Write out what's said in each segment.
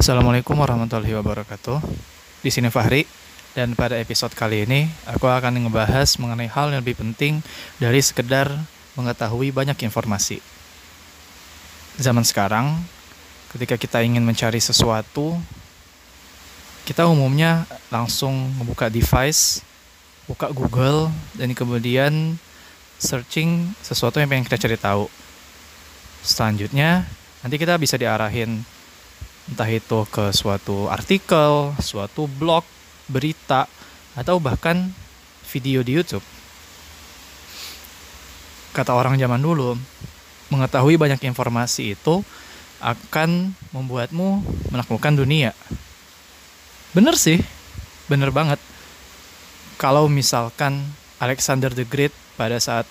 Assalamualaikum warahmatullahi wabarakatuh. Di sini Fahri dan pada episode kali ini aku akan ngebahas mengenai hal yang lebih penting dari sekedar mengetahui banyak informasi. Zaman sekarang, ketika kita ingin mencari sesuatu, kita umumnya langsung membuka device, buka Google, dan kemudian searching sesuatu yang pengen kita cari tahu. Selanjutnya, nanti kita bisa diarahin entah itu ke suatu artikel, suatu blog, berita, atau bahkan video di YouTube. Kata orang zaman dulu, mengetahui banyak informasi itu akan membuatmu menaklukkan dunia. Bener sih, bener banget. Kalau misalkan Alexander the Great pada saat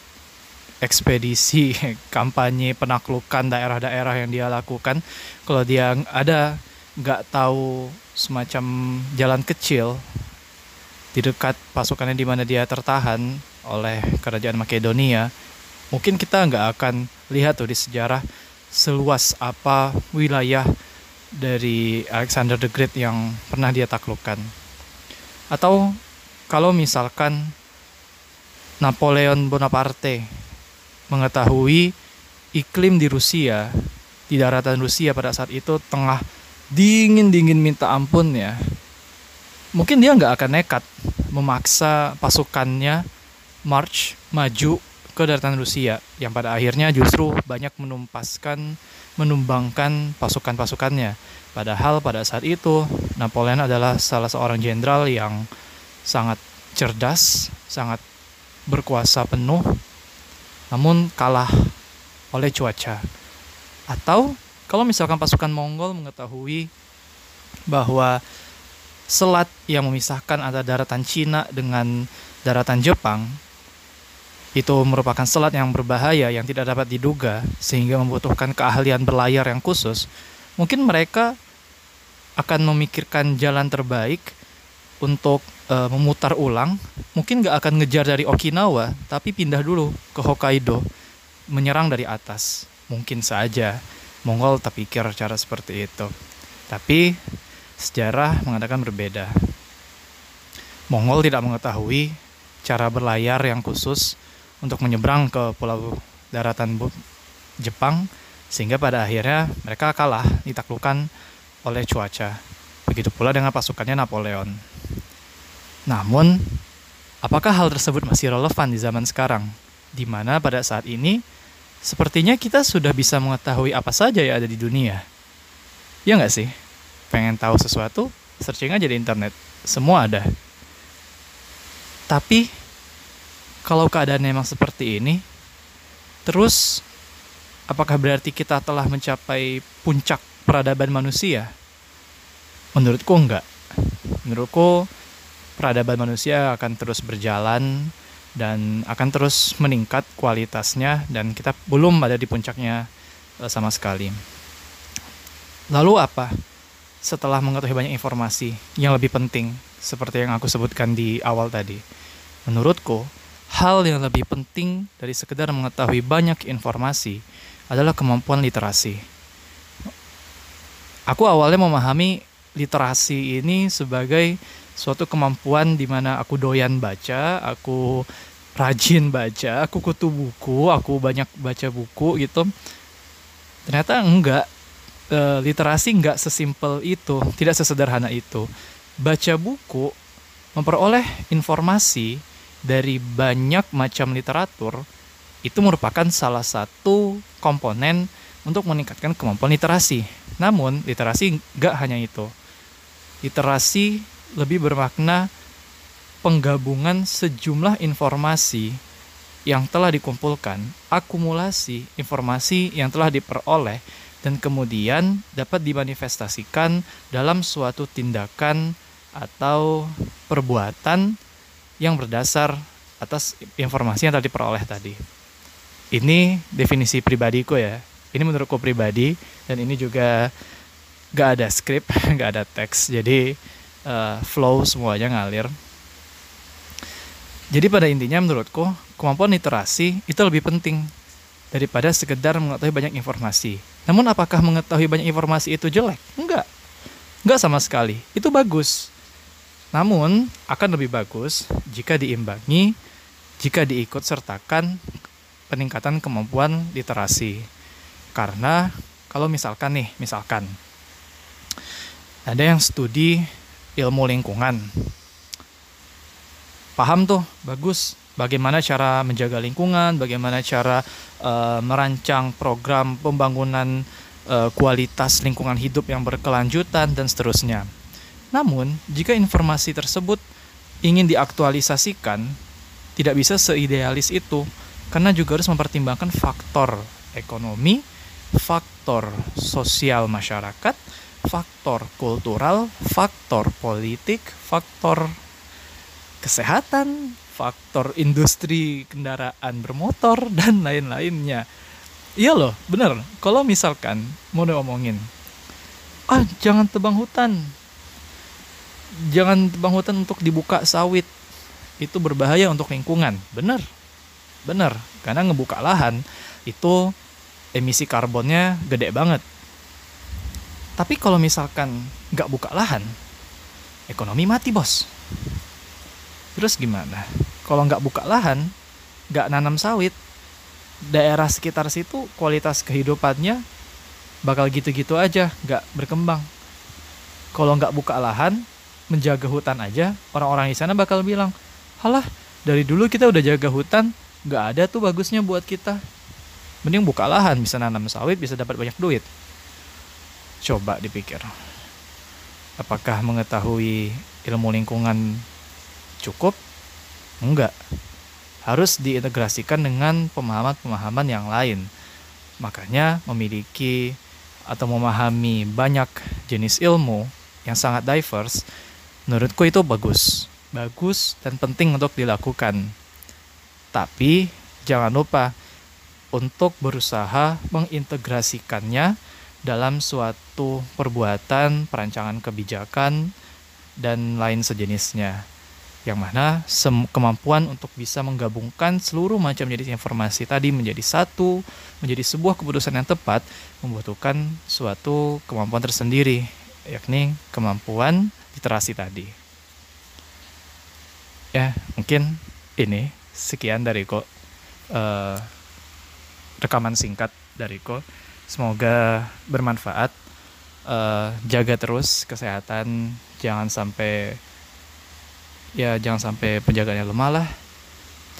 ekspedisi kampanye penaklukan daerah-daerah yang dia lakukan. Kalau dia ada nggak tahu semacam jalan kecil di dekat pasukannya di mana dia tertahan oleh kerajaan Makedonia mungkin kita nggak akan lihat tuh di sejarah seluas apa wilayah dari Alexander the Great yang pernah dia taklukkan. Atau kalau misalkan Napoleon Bonaparte mengetahui iklim di Rusia, di daratan Rusia pada saat itu tengah dingin-dingin minta ampun ya. Mungkin dia nggak akan nekat memaksa pasukannya march maju ke daratan Rusia yang pada akhirnya justru banyak menumpaskan menumbangkan pasukan-pasukannya. Padahal pada saat itu Napoleon adalah salah seorang jenderal yang sangat cerdas, sangat berkuasa penuh namun kalah oleh cuaca. Atau kalau misalkan pasukan Mongol mengetahui bahwa selat yang memisahkan antara daratan Cina dengan daratan Jepang itu merupakan selat yang berbahaya yang tidak dapat diduga sehingga membutuhkan keahlian berlayar yang khusus, mungkin mereka akan memikirkan jalan terbaik untuk uh, memutar ulang, mungkin nggak akan ngejar dari Okinawa, tapi pindah dulu ke Hokkaido, menyerang dari atas. Mungkin saja Mongol terpikir cara seperti itu. Tapi sejarah mengatakan berbeda. Mongol tidak mengetahui cara berlayar yang khusus untuk menyeberang ke pulau daratan Jepang sehingga pada akhirnya mereka kalah ditaklukkan oleh cuaca. Begitu pula dengan pasukannya Napoleon. Namun, apakah hal tersebut masih relevan di zaman sekarang? Di mana pada saat ini, sepertinya kita sudah bisa mengetahui apa saja yang ada di dunia. Ya nggak sih? Pengen tahu sesuatu, searching aja di internet. Semua ada. Tapi, kalau keadaan memang seperti ini, terus apakah berarti kita telah mencapai puncak peradaban manusia? Menurutku enggak. Menurutku peradaban manusia akan terus berjalan dan akan terus meningkat kualitasnya dan kita belum ada di puncaknya eh, sama sekali. Lalu apa? Setelah mengetahui banyak informasi yang lebih penting seperti yang aku sebutkan di awal tadi. Menurutku, hal yang lebih penting dari sekedar mengetahui banyak informasi adalah kemampuan literasi. Aku awalnya memahami literasi ini sebagai suatu kemampuan di mana aku doyan baca, aku rajin baca, aku kutu buku, aku banyak baca buku gitu. Ternyata enggak, e, literasi enggak sesimpel itu, tidak sesederhana itu. Baca buku memperoleh informasi dari banyak macam literatur itu merupakan salah satu komponen untuk meningkatkan kemampuan literasi. Namun, literasi enggak hanya itu. Literasi lebih bermakna penggabungan sejumlah informasi yang telah dikumpulkan, akumulasi informasi yang telah diperoleh, dan kemudian dapat dimanifestasikan dalam suatu tindakan atau perbuatan yang berdasar atas informasi yang telah diperoleh tadi. Ini definisi pribadiku ya. Ini menurutku pribadi dan ini juga gak ada skrip, gak ada teks. Jadi uh, flow semuanya ngalir. Jadi pada intinya menurutku kemampuan literasi itu lebih penting daripada sekedar mengetahui banyak informasi. Namun apakah mengetahui banyak informasi itu jelek? Enggak. nggak sama sekali itu bagus namun akan lebih bagus jika diimbangi jika diikut sertakan peningkatan kemampuan literasi karena kalau misalkan nih misalkan ada yang studi ilmu lingkungan. Paham tuh bagus. Bagaimana cara menjaga lingkungan bagaimana cara uh, merancang program pembangunan uh, kualitas lingkungan hidup yang berkelanjutan dan seterusnya. Namun jika informasi tersebut ingin diaktualisasikan tidak bisa seidealis itu karena juga harus mempertimbangkan faktor ekonomi faktor sosial masyarakat, faktor kultural, faktor politik, faktor kesehatan, faktor industri kendaraan bermotor dan lain-lainnya. Iya loh, bener. Kalau misalkan mau ngomongin, ah jangan tebang hutan, jangan tebang hutan untuk dibuka sawit, itu berbahaya untuk lingkungan. Bener, bener. Karena ngebuka lahan itu emisi karbonnya gede banget. Tapi kalau misalkan nggak buka lahan, ekonomi mati bos. Terus gimana? Kalau nggak buka lahan, nggak nanam sawit, daerah sekitar situ kualitas kehidupannya bakal gitu-gitu aja, nggak berkembang. Kalau nggak buka lahan, menjaga hutan aja, orang-orang di sana bakal bilang, halah dari dulu kita udah jaga hutan, nggak ada tuh bagusnya buat kita mending buka lahan bisa nanam sawit bisa dapat banyak duit. Coba dipikir. Apakah mengetahui ilmu lingkungan cukup? Enggak. Harus diintegrasikan dengan pemahaman-pemahaman yang lain. Makanya memiliki atau memahami banyak jenis ilmu yang sangat diverse menurutku itu bagus. Bagus dan penting untuk dilakukan. Tapi jangan lupa untuk berusaha mengintegrasikannya dalam suatu perbuatan, perancangan kebijakan, dan lain sejenisnya. Yang mana kemampuan untuk bisa menggabungkan seluruh macam jenis informasi tadi menjadi satu, menjadi sebuah keputusan yang tepat, membutuhkan suatu kemampuan tersendiri, yakni kemampuan literasi tadi. Ya, mungkin ini sekian dari kok. Uh, rekaman singkat dariku. Semoga bermanfaat. Uh, jaga terus kesehatan, jangan sampai ya jangan sampai penjagaannya lemah lah.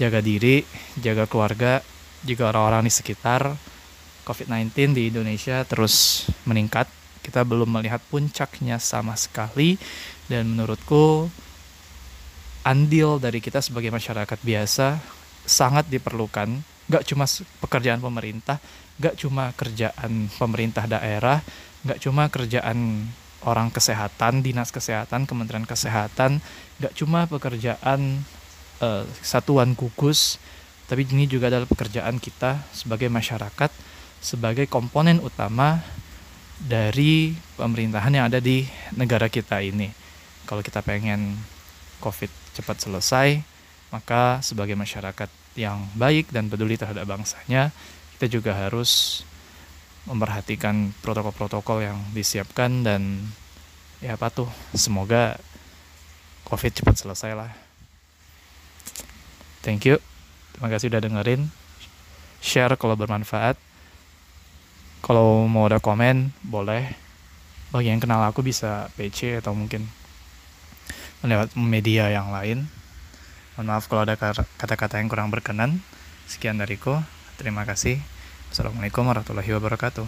Jaga diri, jaga keluarga, juga orang-orang di sekitar. COVID-19 di Indonesia terus meningkat. Kita belum melihat puncaknya sama sekali dan menurutku andil dari kita sebagai masyarakat biasa sangat diperlukan gak cuma pekerjaan pemerintah, gak cuma kerjaan pemerintah daerah, gak cuma kerjaan orang kesehatan, dinas kesehatan, kementerian kesehatan, gak cuma pekerjaan uh, satuan gugus, tapi ini juga adalah pekerjaan kita sebagai masyarakat, sebagai komponen utama dari pemerintahan yang ada di negara kita ini. Kalau kita pengen COVID cepat selesai, maka sebagai masyarakat yang baik dan peduli terhadap bangsanya, kita juga harus memperhatikan protokol-protokol yang disiapkan dan ya apa tuh semoga covid cepat selesai lah. Thank you. Terima kasih udah dengerin. Share kalau bermanfaat. Kalau mau ada komen boleh. Bagi yang kenal aku bisa PC atau mungkin lewat media yang lain Mohon maaf kalau ada kata-kata yang kurang berkenan. Sekian dariku. Terima kasih. Assalamualaikum warahmatullahi wabarakatuh.